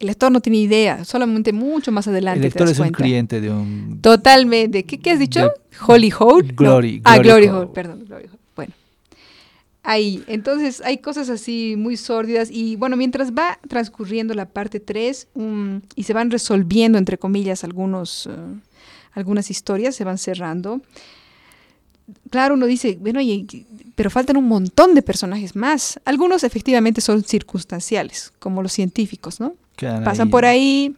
El lector no tiene idea, solamente mucho más adelante. El lector es un cliente de un. Totalmente. ¿Qué, has dicho? Holy Hole. Glory. ah, Glory Hole, perdón. Glory Hole. Ahí. Entonces hay cosas así muy sórdidas y bueno, mientras va transcurriendo la parte 3 y se van resolviendo, entre comillas, algunos, eh, algunas historias, se van cerrando. Claro, uno dice, bueno, pero faltan un montón de personajes más. Algunos efectivamente son circunstanciales, como los científicos, ¿no? Pasan por ahí,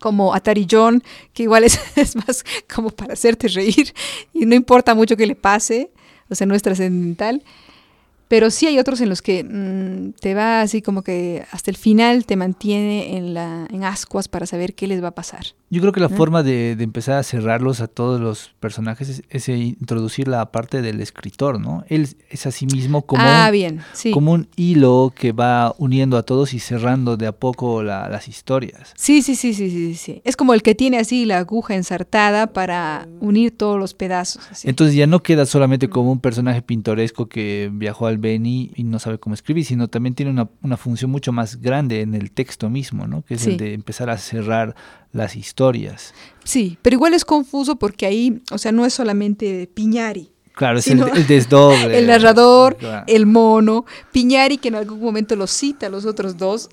como Atari John, que igual es, [laughs] es, más como para hacerte reír y no importa mucho que le pase, o sea, no es trascendental. Pero sí hay otros en los que mm, te va así como que hasta el final te mantiene en, la, en ascuas para saber qué les va a pasar. Yo creo que la forma de, empezar a cerrarlos a todos los personajes es, introducir la parte del escritor, ¿no? Él es a sí mismo como, ah, bien, como un hilo que va uniendo a todos y cerrando de a poco las historias. Sí, sí, sí, sí, sí, sí. Es como el que tiene así la aguja ensartada para unir todos los pedazos. Entonces ya no queda solamente como un personaje pintoresco que viajó al Beni y no sabe cómo escribir, sino también tiene una, una función mucho más grande en el texto mismo, ¿no? Que es el de empezar a cerrar las historias. Sí, pero igual es confuso porque ahí, o sea, no es solamente Piñari. Claro, es el, desdoble. [laughs] El narrador, el mono, Piñari que en algún momento los cita a los otros dos,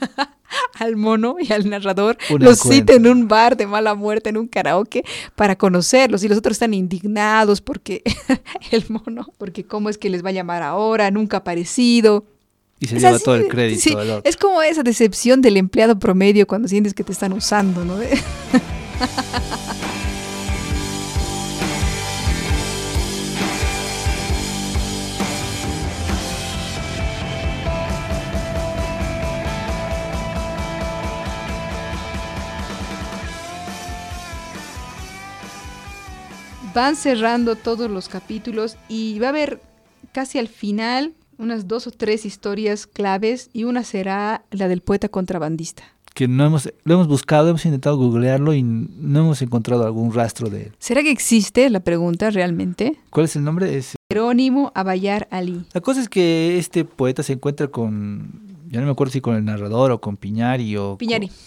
[laughs] al mono y al narrador, los cita en un bar de mala muerte, en un karaoke, para conocerlos. Y los otros están indignados porque [laughs] el mono, porque cómo es que les va a llamar ahora, nunca ha aparecido. Y se lleva todo el crédito Es como esa decepción del empleado promedio cuando sientes que te están usando, ¿no? [laughs] Van cerrando todos los capítulos y va a haber casi al final unas dos o tres historias claves y una será la del poeta contrabandista. Que no hemos, lo hemos buscado, hemos intentado googlearlo y no hemos encontrado algún rastro de él. ¿Será que existe la pregunta realmente? ¿Cuál es el nombre? Es Jerónimo Abayar Ali. La cosa es que este poeta se encuentra con ya no me acuerdo si con el narrador o con Piñari o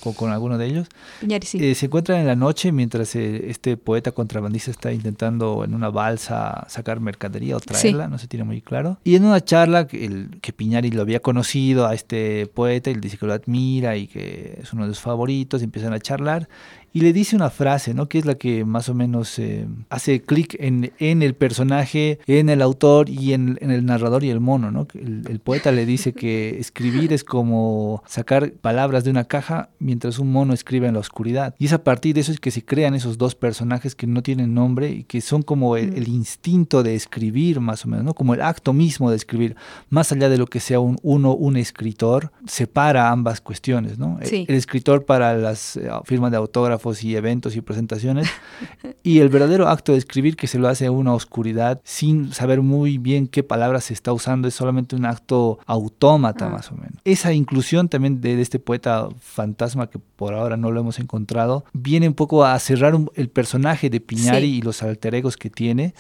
Con, con, alguno de ellos. Piñari, sí. Eh, se encuentran en la noche mientras eh, este poeta contrabandista está intentando en una balsa sacar mercadería o traerla, no se tiene muy claro. Y en una charla el, que Piñari lo había conocido a este poeta y le dice que lo admira y que es uno de sus favoritos, y empiezan a charlar y le dice una frase, ¿no? Que es la que más o menos eh, hace clic en, en, el personaje, en el autor y en, el narrador y el mono, ¿no? El, el, poeta le dice que escribir es como sacar palabras de una caja mientras un mono escribe en la oscuridad. Y es a partir de eso es que se crean esos dos personajes que no tienen nombre y que son como el, mm. instinto de escribir, más o menos, ¿no? Como el acto mismo de escribir, más allá de lo que sea un, uno, un escritor, separa ambas cuestiones, ¿no? El, escritor para las eh, firmas de y eventos y presentaciones, y el verdadero acto de escribir que se lo hace a una oscuridad sin saber muy bien qué palabras se está usando, es solamente un acto autómata ah. más o menos. Esa inclusión también de, este poeta fantasma que por ahora no lo hemos encontrado, viene un poco a cerrar el personaje de Piñari y los alter egos que tiene.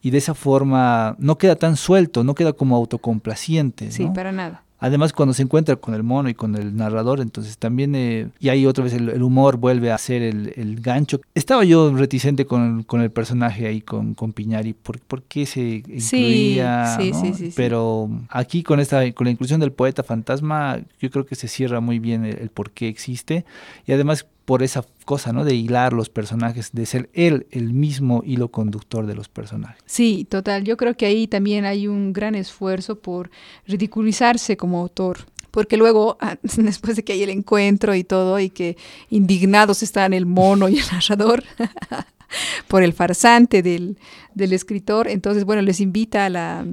Y de esa forma no queda tan suelto, no queda como autocomplaciente. Sí, para nada. Además, cuando se encuentra con el mono y con el narrador, entonces también, eh, y ahí otra vez el, humor vuelve a ser el, gancho. Estaba yo reticente con, el personaje ahí, con, con Piñari, ¿por, por qué se incluía? Sí, sí, sí, Pero aquí con, esta, con la inclusión del poeta fantasma, yo creo que se cierra muy bien el por qué existe. Y además por esa cosa, ¿no? De hilar los personajes, de ser él el mismo hilo conductor de los personajes. Sí, total. Yo creo que ahí también hay un gran esfuerzo por ridiculizarse como autor. Porque luego, [laughs] ah, después de que hay el encuentro y todo, y que indignados están el mono y el [laughs] narrador [laughs] por el farsante del, del escritor, entonces, bueno, les invita a la,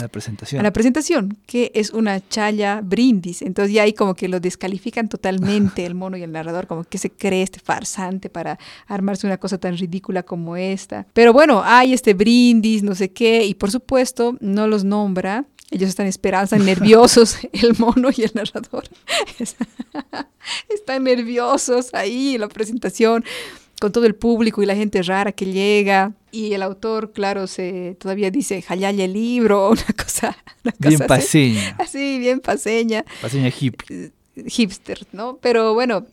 a la presentación. A la presentación, que es una chaya brindis. Entonces ya ahí como que lo descalifican totalmente el mono y el narrador, como que se cree este farsante para armarse una cosa tan ridícula como esta. Pero bueno, hay este brindis, no sé qué, y por supuesto no los nombra. Ellos están esperando, están [laughs] nerviosos, el mono y el narrador. [laughs] están nerviosos ahí en la presentación con todo el público y la gente rara que llega. Y el autor, claro, se todavía dice Jayaya el libro, [laughs] una cosa. bien paseña. [laughs] Así, bien paseña. Paseña hippie. Eh, hipster, ¿no? Pero bueno,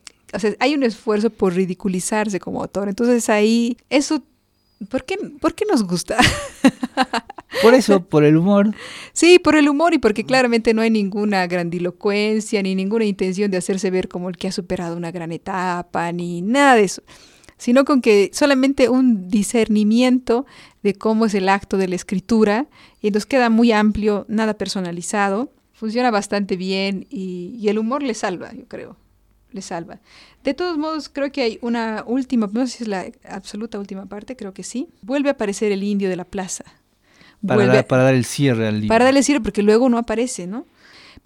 hay un esfuerzo por ridiculizarse como autor. Entonces ahí, eso ¿Por qué, ¿Por qué nos gusta? [laughs] Por eso, por el humor. Sí, por el humor y porque claramente no hay ninguna grandilocuencia ni ninguna intención de hacerse ver como el que ha superado una gran etapa, ni nada de eso, sino con que solamente un discernimiento de cómo es el acto de la escritura y nos queda muy amplio, nada personalizado, funciona bastante bien y, y el humor le salva, yo creo, le salva. De todos modos, creo que hay una última, no sé si es la absoluta última parte, creo que sí. Vuelve a aparecer el indio de la plaza. Para, Vuelve- dar, para dar el cierre al libro. para darle cierre porque luego no aparece, ¿no?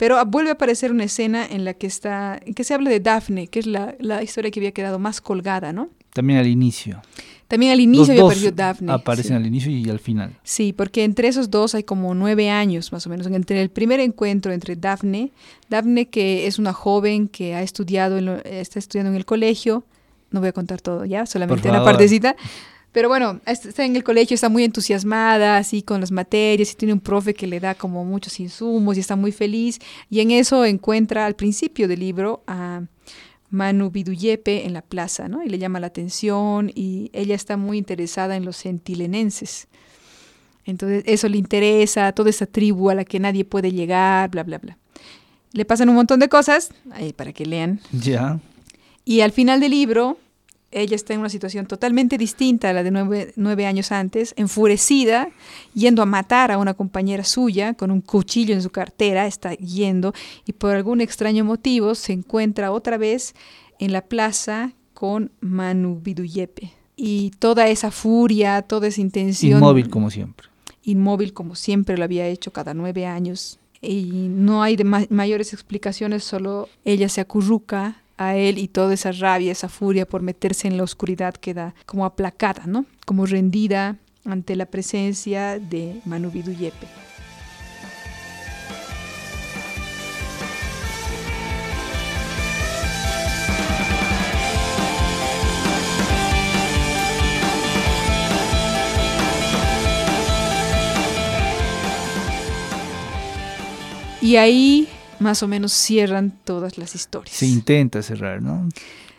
Pero ah, vuelve a aparecer una escena en la que está, en que se habla de Daphne, que es la, la historia que había quedado más colgada, ¿no? También al inicio. También al inicio había perdido Daphne. aparecen sí. al inicio y al final. Sí, porque entre esos dos hay como nueve años más o menos. Entre el primer encuentro entre Daphne, Daphne que es una joven que ha estudiado, en lo- está estudiando en el colegio, no voy a contar todo ya, solamente una partecita. Pero bueno, est- está en el colegio, está muy entusiasmada, así con las materias, y tiene un profe que le da como muchos insumos y está muy feliz. Y en eso encuentra al principio del libro a Manu Biduyepe en la plaza, ¿no? Y le llama la atención y ella está muy interesada en los centilenenses. Entonces eso le interesa, toda esa tribu a la que nadie puede llegar, bla, bla, bla. Le pasan un montón de cosas, ahí para que lean. Ya. Y al final del libro, ella está en una situación totalmente distinta a la de nueve, nueve años antes, enfurecida, yendo a matar a una compañera suya con un cuchillo en su cartera, está yendo y por algún extraño motivo se encuentra otra vez en la plaza con Manu Biduyepe. Y toda esa furia, toda esa intención Inmóvil como siempre. inmóvil como siempre lo había hecho cada nueve años. Y no hay de ma- mayores explicaciones, solo ella se acurruca a él y toda esa rabia, esa furia por meterse en la oscuridad queda como aplacada, ¿no? Como rendida ante la presencia de Manu Biduyepe. Y ahí más o menos cierran todas las historias. Se intenta cerrar, ¿no?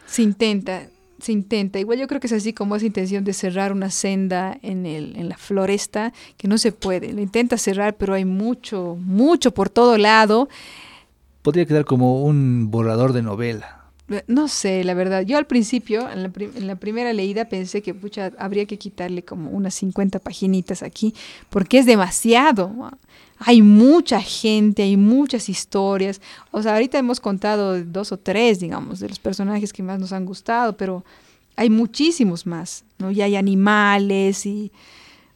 Se intenta, se intenta. Igual yo creo que es así como esa intención de cerrar una senda en, el, en la floresta, que no se puede. Lo intenta cerrar, pero hay mucho, mucho por todo lado. Podría quedar como un borrador de novela. No sé, la verdad. Yo al principio, en la, pri- en la primera leída, pensé que pucha, habría que quitarle como unas 50 paginitas aquí, porque es demasiado. Hay mucha gente, hay muchas historias. O sea, ahorita hemos contado dos o tres, digamos, de los personajes que más nos han gustado, pero hay muchísimos más, ¿no? Y hay animales y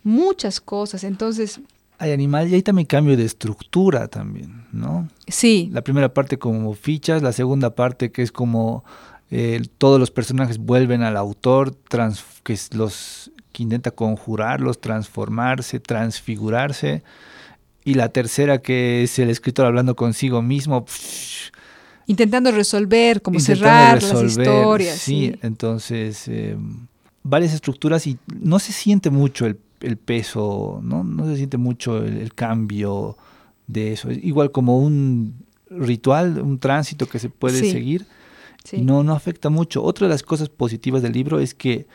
muchas cosas. Entonces, Hay animal y hay también cambio de estructura también, ¿no? sí, La primera parte como fichas, la segunda parte que es como eh, todos los personajes vuelven al autor, trans- que los que intenta conjurarlos, transformarse, transfigurarse. Y la tercera que es el escritor hablando consigo mismo, intentando resolver, como intentando cerrar resolver, las historias. Sí, sí. entonces eh, varias estructuras y no se siente mucho el, el peso, ¿no? No se siente mucho el, el cambio de eso. Es igual como un ritual, un tránsito que se puede Sí, seguir sí. no, no afecta mucho. Otra de las cosas positivas del libro es que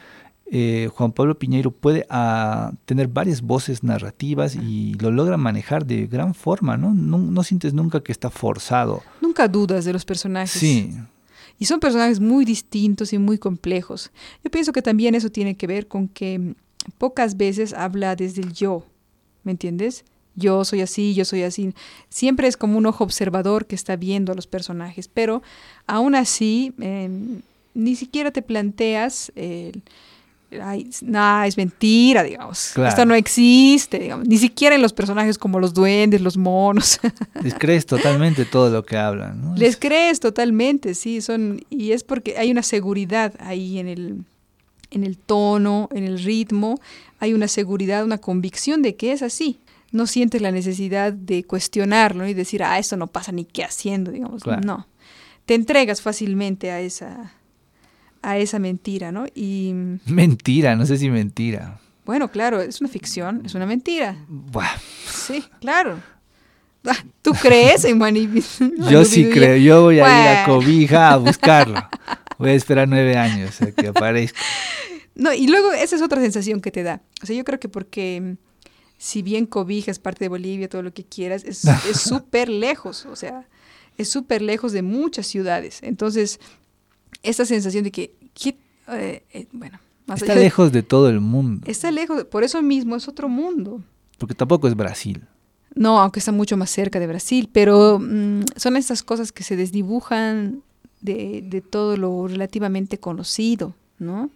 eh, Juan Pablo Piñeiro puede ah, tener varias voces narrativas y lo logra manejar de gran forma, ¿no? No, no sientes nunca que está forzado. Nunca dudas de los personajes. Sí, Y son personajes muy distintos y muy complejos. Yo pienso que también eso tiene que ver con que mm, pocas veces habla desde el yo, ¿me entiendes? Yo soy así, yo soy así. Siempre es como un ojo observador que está viendo a los personajes, pero aún así eh, ni siquiera te planteas el... Ay, no, es mentira, digamos. Claro. Esto no existe, digamos. Ni siquiera en los personajes como los duendes, los monos. [laughs] les crees totalmente todo lo que hablan. ¿no? Les crees totalmente, sí, son y es porque hay una seguridad ahí en el en el tono, en el ritmo, hay una seguridad, una convicción de que es así. No sientes la necesidad de cuestionarlo y decir, ah, esto no pasa ni qué haciendo, digamos. Claro. No. Te entregas fácilmente a esa, a esa mentira, ¿no? Y [laughs] Mentira, no sé si mentira. bueno, claro, es una ficción, es una mentira. Buah, Sí, claro. Ah, ¿Tú crees en Mani- [laughs] yo sí creo, yo voy a ir a. Cobija a [laughs] buscarlo. Voy a esperar nueve años a que aparezca. No, y luego esa es otra sensación que te da. O sea, yo creo que porque mm, si bien Cobija es parte de Bolivia, todo lo que quieras, es súper lejos, o sea, es súper lejos de muchas ciudades. Entonces, esa sensación de que, eh, eh, bueno, está lejos de todo el mundo. Está lejos, por eso mismo es otro mundo. Porque tampoco es Brasil. No, aunque está mucho más cerca de Brasil, pero mm, son estas cosas que se desdibujan de, de todo lo relativamente conocido, ¿no?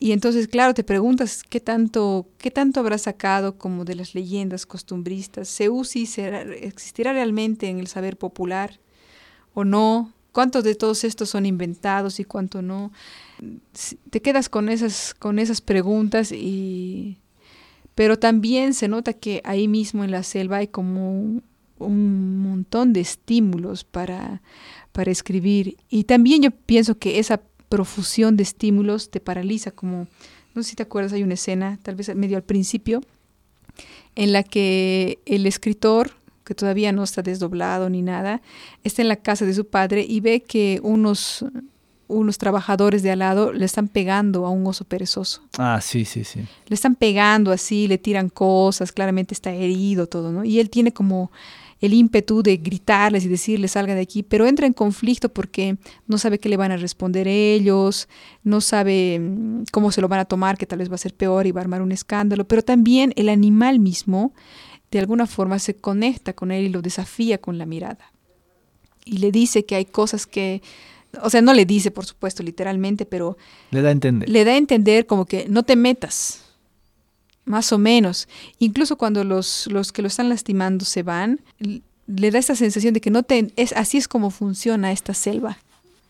Y entonces, claro, te preguntas qué tanto, qué tanto habrá sacado como de las leyendas costumbristas. ¿Seusi será, existirá realmente en el saber popular o no? ¿Cuántos de todos estos son inventados y cuánto no? Te quedas con esas, con esas preguntas y pero también se nota que ahí mismo en la selva hay como un, montón de estímulos para, para escribir. Y también yo pienso que esa profusión de estímulos te paraliza, como, no sé si te acuerdas, hay una escena, tal vez medio al principio, en la que el escritor, que todavía no está desdoblado ni nada, está en la casa de su padre y ve que unos unos trabajadores de al lado le están pegando a un oso perezoso. Ah, sí, sí, sí. Le están pegando así, le tiran cosas, claramente está herido todo, ¿no? Y él tiene como el ímpetu de gritarles y decirles salga de aquí, pero entra en conflicto porque no sabe qué le van a responder ellos, no sabe mm, cómo se lo van a tomar, que tal vez va a ser peor y va a armar un escándalo, pero también el animal mismo de alguna forma se conecta con él y lo desafía con la mirada. Y le dice que hay cosas que o sea, no le dice, por supuesto, literalmente, pero... Le da a entender. Le da a entender como que no te metas, más o menos. Incluso cuando los, los que lo están lastimando se van, le da esa sensación de que no te... Es, así es como funciona esta selva.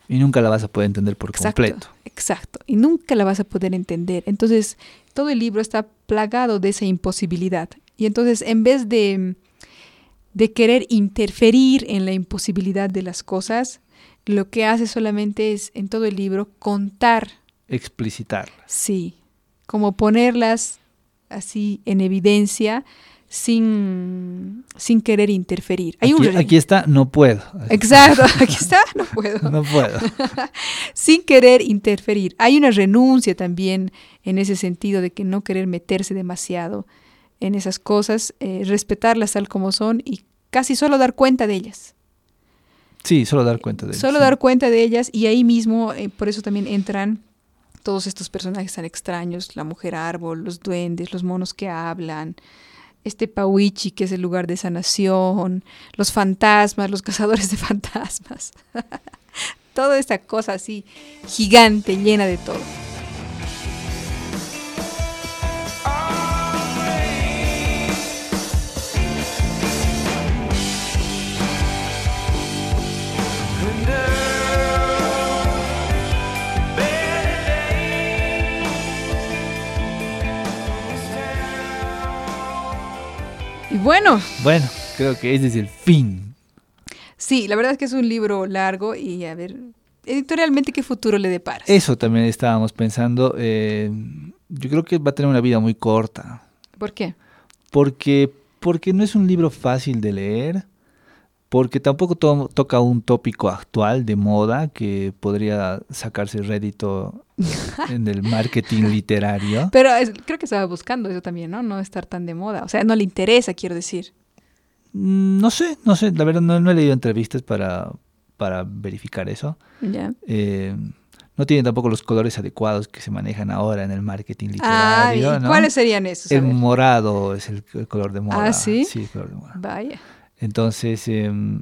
Y nunca la vas a poder entender por completo. Exacto, y nunca la vas a poder entender. Entonces, todo el libro está plagado de esa imposibilidad. Y entonces, en vez de, de querer interferir en la imposibilidad de las cosas, lo que hace solamente es en todo el libro contar. Explicitar. Sí, como ponerlas así en evidencia sin, sin querer interferir. Hay aquí, aquí está, no puedo. Exacto, [laughs] aquí está, no puedo. no puedo. [laughs] sin querer interferir. Hay una renuncia también en ese sentido de que no querer meterse demasiado en esas cosas, eh, respetarlas tal como son y casi solo dar cuenta de ellas. Sí, solo dar cuenta de ellas. Solo dar cuenta de ellas y ahí mismo, eh, por eso también entran todos estos personajes tan extraños, la mujer árbol, los duendes, los monos que hablan, este Pauichi que es el lugar de sanación, los fantasmas, los [laughs] cazadores de fantasmas. [laughs] Toda esta cosa así gigante, llena de todo. Bueno. Bueno, creo que ese es el fin. Sí, la verdad es que es un libro largo y a ver, editorialmente, ¿qué futuro le depara? Eso también estábamos pensando. Eh, yo creo que va a tener una vida muy corta. ¿Por qué? Porque, porque no es un libro fácil de leer porque tampoco toca un tópico actual de moda que podría sacarse rédito [laughs] en el marketing literario. Pero creo que estaba buscando eso también, ¿no? No estar tan de moda. O sea, no le interesa, quiero decir. Mm, no sé, no sé. La verdad, no, he leído entrevistas para, para verificar eso. Ya. Eh, no tiene tampoco los colores adecuados que se manejan ahora en el marketing literario. ¿Cuáles serían esos? El morado es el, color de moda. Ah, sí. Sí, el color de moda. Vaya. Entonces, em,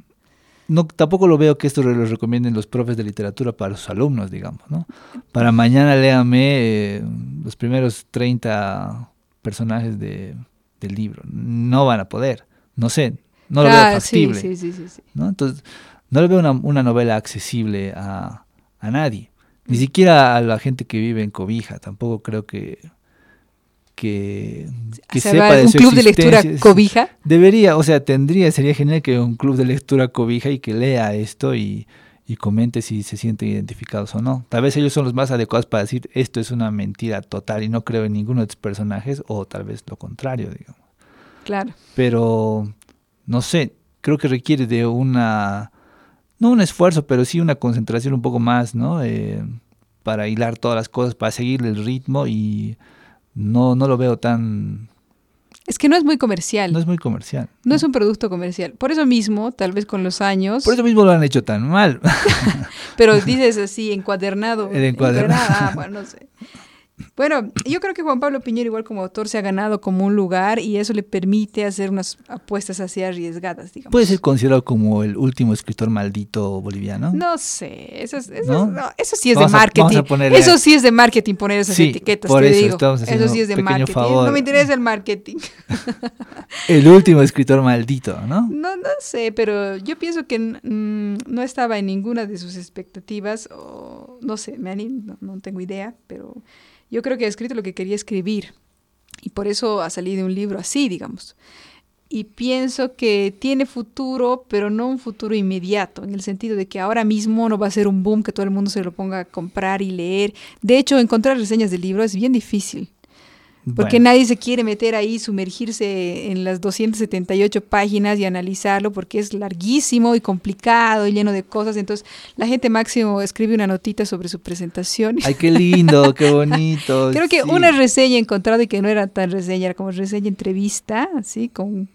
no, tampoco lo veo que esto lo recomienden los profes de literatura para sus alumnos, digamos, ¿no? Para mañana léame eh, los primeros 30 personajes de, del libro. No van a poder, no sé, no lo veo factible. Sí, sí, sí, ¿no? Entonces, no le veo una, una novela accesible a, a nadie, ni siquiera a la gente que vive en Cobija, tampoco creo que que, sepa de un club de lectura cobija. Debería, o sea, tendría, sería genial que un club de lectura cobija y que lea esto y, comente si se sienten identificados o no. Tal vez ellos son los más adecuados para decir esto es una mentira total y no creo en ninguno de estos personajes, o tal vez lo contrario, digamos. Claro. Pero, no sé, creo que requiere de una, no un esfuerzo, pero sí una concentración un poco más, ¿no? Eh, para hilar todas las cosas, para seguir el ritmo y no, no lo veo tan... Es que no es muy comercial. No es muy comercial. No es un producto comercial. Por eso mismo, tal vez con los años... Por eso mismo lo han hecho tan mal. [laughs] Pero dices así, encuadernado. [laughs] El encuadernado. Ah, bueno, no sé. Bueno, yo creo que Juan Pablo Piñero, igual como autor, se ha ganado como un lugar y eso le permite hacer unas apuestas así arriesgadas, digamos. ¿Puede ser considerado como el último escritor maldito boliviano? No sé, eso, es- eso, ¿No? es- no, eso sí es Vamos de marketing. vamos a ponerle- Eso sí es de marketing poner esas Sí, etiquetas, por te eso digo. estamos haciendo Eso sí es de marketing. favor. No me interesa el marketing. [laughs] El último escritor maldito, ¿no? No, no sé, pero yo pienso que mm, no estaba en ninguna de sus expectativas, o no sé, me no tengo idea, pero yo creo que ha escrito lo que quería escribir y por eso ha salido un libro así, digamos. Y pienso que tiene futuro, pero no un futuro inmediato, en el sentido de que ahora mismo no va a ser un boom que todo el mundo se lo ponga a comprar y leer. De hecho, encontrar reseñas del libro es bien difícil. Porque Bueno, nadie se quiere meter ahí, sumergirse en las 278 páginas y analizarlo porque es larguísimo y complicado y lleno de cosas. Entonces, la gente máximo escribe una notita sobre su presentación. Ay, qué lindo, qué [laughs] bonito. Creo que sí. una reseña he encontrado y que no era tan reseña, era como reseña entrevista, así, con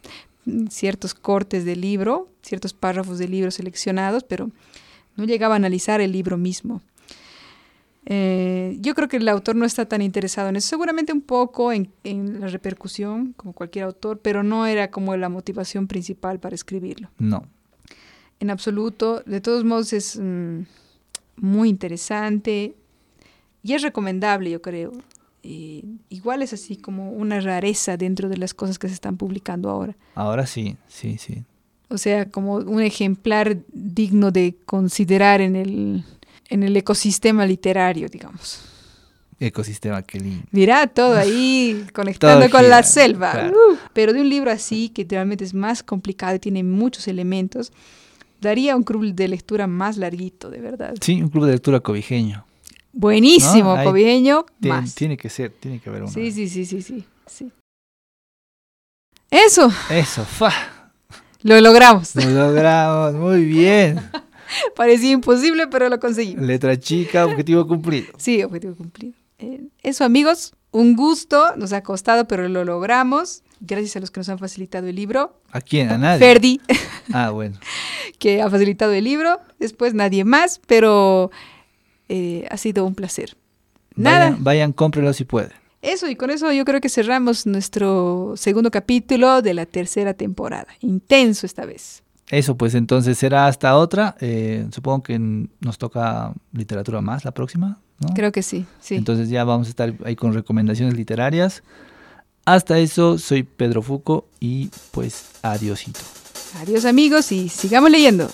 ciertos cortes del libro, ciertos párrafos del libro seleccionados, pero no llegaba a analizar el libro mismo. Eh, yo creo que el autor no está tan interesado en eso, seguramente un poco en, en la repercusión, como cualquier autor, pero no era como la motivación principal para escribirlo. No. En absoluto, de todos modos es mm, muy interesante y es recomendable, yo creo. Eh, igual es así como una rareza dentro de las cosas que se están publicando ahora. Ahora sí, sí, sí. O sea, como un ejemplar digno de considerar en el, en el ecosistema literario, digamos. Ecosistema, qué lindo. Mira, todo ahí [laughs] conectando con gira, la selva. claro. Uh, pero de un libro así, que realmente es más complicado y tiene muchos elementos, daría un club de lectura más larguito, de verdad. Sí, un club de lectura cobijeño. Buenísimo, No, más. tiene que ser, tiene que haber uno. Sí, sí, sí, sí, sí, sí. Eso, Eso, fa. lo logramos. Lo logramos, muy bien. [laughs] [laughs] Parecía imposible, pero lo conseguimos. Letra chica, objetivo [laughs] cumplido. Sí, objetivo cumplido. Eh, eso, amigos, un gusto. Nos ha costado, pero lo logramos. Gracias a los que nos han facilitado el libro. ¿A quién? A nadie. Ferdi, [laughs] Ah, bueno. que ha facilitado el libro. Después nadie más, pero eh, ha sido un placer. Nada. Vayan, vayan, cómprenlo si pueden. Eso, y con eso yo creo que cerramos nuestro segundo capítulo de la tercera temporada. Intenso esta vez. Eso, pues entonces será hasta otra. Eh, supongo que nos toca literatura más la próxima, ¿no? Creo que sí, sí. Entonces ya vamos a estar ahí con recomendaciones literarias. Hasta eso, soy Pedro Fuco y pues adiosito. Adiós amigos y sigamos leyendo.